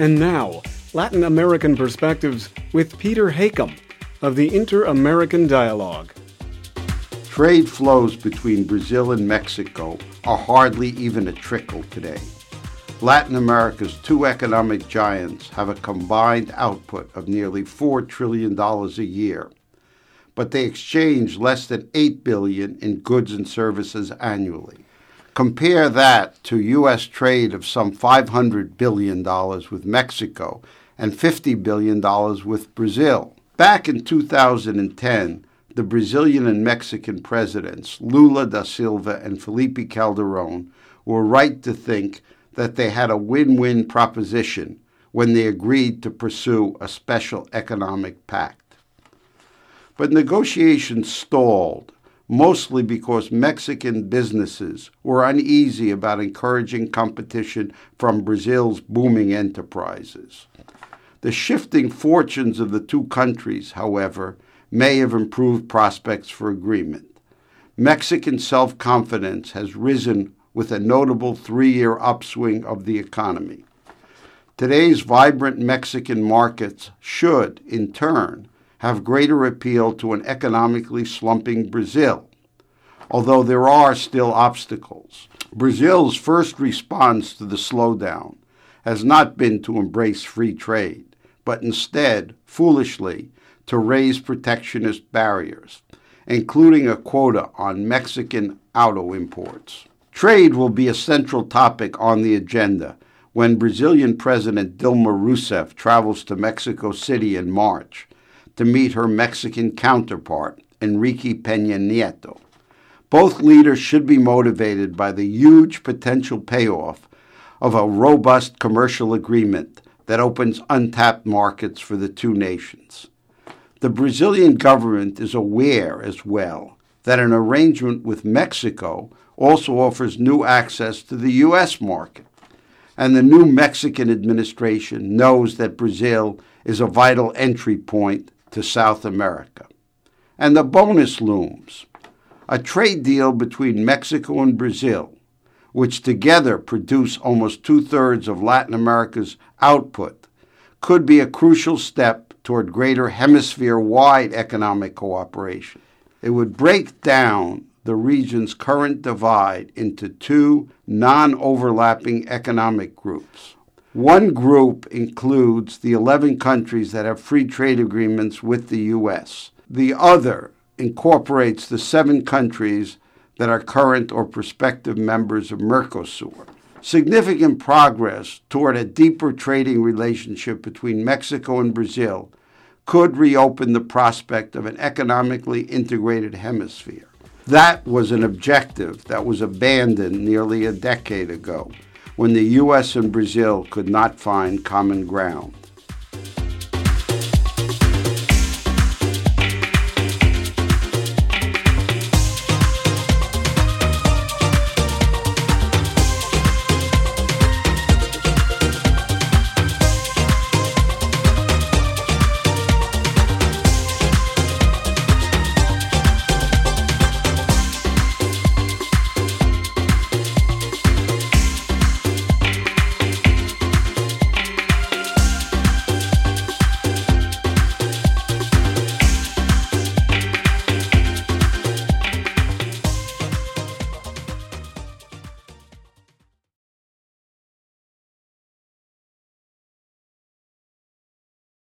And now, Latin American Perspectives with Peter Hakim of the Inter American Dialogue. Trade flows between Brazil and Mexico are hardly even a trickle today. Latin America's two economic giants have a combined output of nearly $4 trillion a year, but they exchange less than 8 billion in goods and services annually. Compare that to U.S. trade of some $500 billion with Mexico and $50 billion with Brazil. Back in 2010, the Brazilian and Mexican presidents, Lula da Silva and Felipe Calderon, were right to think that they had a win win proposition when they agreed to pursue a special economic pact. But negotiations stalled, mostly because Mexican businesses were uneasy about encouraging competition from Brazil's booming enterprises. The shifting fortunes of the two countries, however, may have improved prospects for agreement. Mexican self confidence has risen with a notable three year upswing of the economy. Today's vibrant Mexican markets should, in turn, have greater appeal to an economically slumping Brazil, although there are still obstacles. Brazil's first response to the slowdown has not been to embrace free trade, but instead, foolishly, to raise protectionist barriers, including a quota on Mexican auto imports. Trade will be a central topic on the agenda when Brazilian President Dilma Rousseff travels to Mexico City in March to meet her Mexican counterpart, Enrique Peña Nieto. Both leaders should be motivated by the huge potential payoff of a robust commercial agreement that opens untapped markets for the two nations. The Brazilian government is aware as well that an arrangement with Mexico also offers new access to the U.S. market. And the new Mexican administration knows that Brazil is a vital entry point to South America. And the bonus looms a trade deal between Mexico and Brazil, which together produce almost two thirds of Latin America's output, could be a crucial step toward greater hemisphere wide economic cooperation. It would break down the region's current divide into two non overlapping economic groups. One group includes the 11 countries that have free trade agreements with the U.S., the other incorporates the seven countries that are current or prospective members of Mercosur. Significant progress toward a deeper trading relationship between Mexico and Brazil could reopen the prospect of an economically integrated hemisphere. That was an objective that was abandoned nearly a decade ago when the U.S. and Brazil could not find common ground.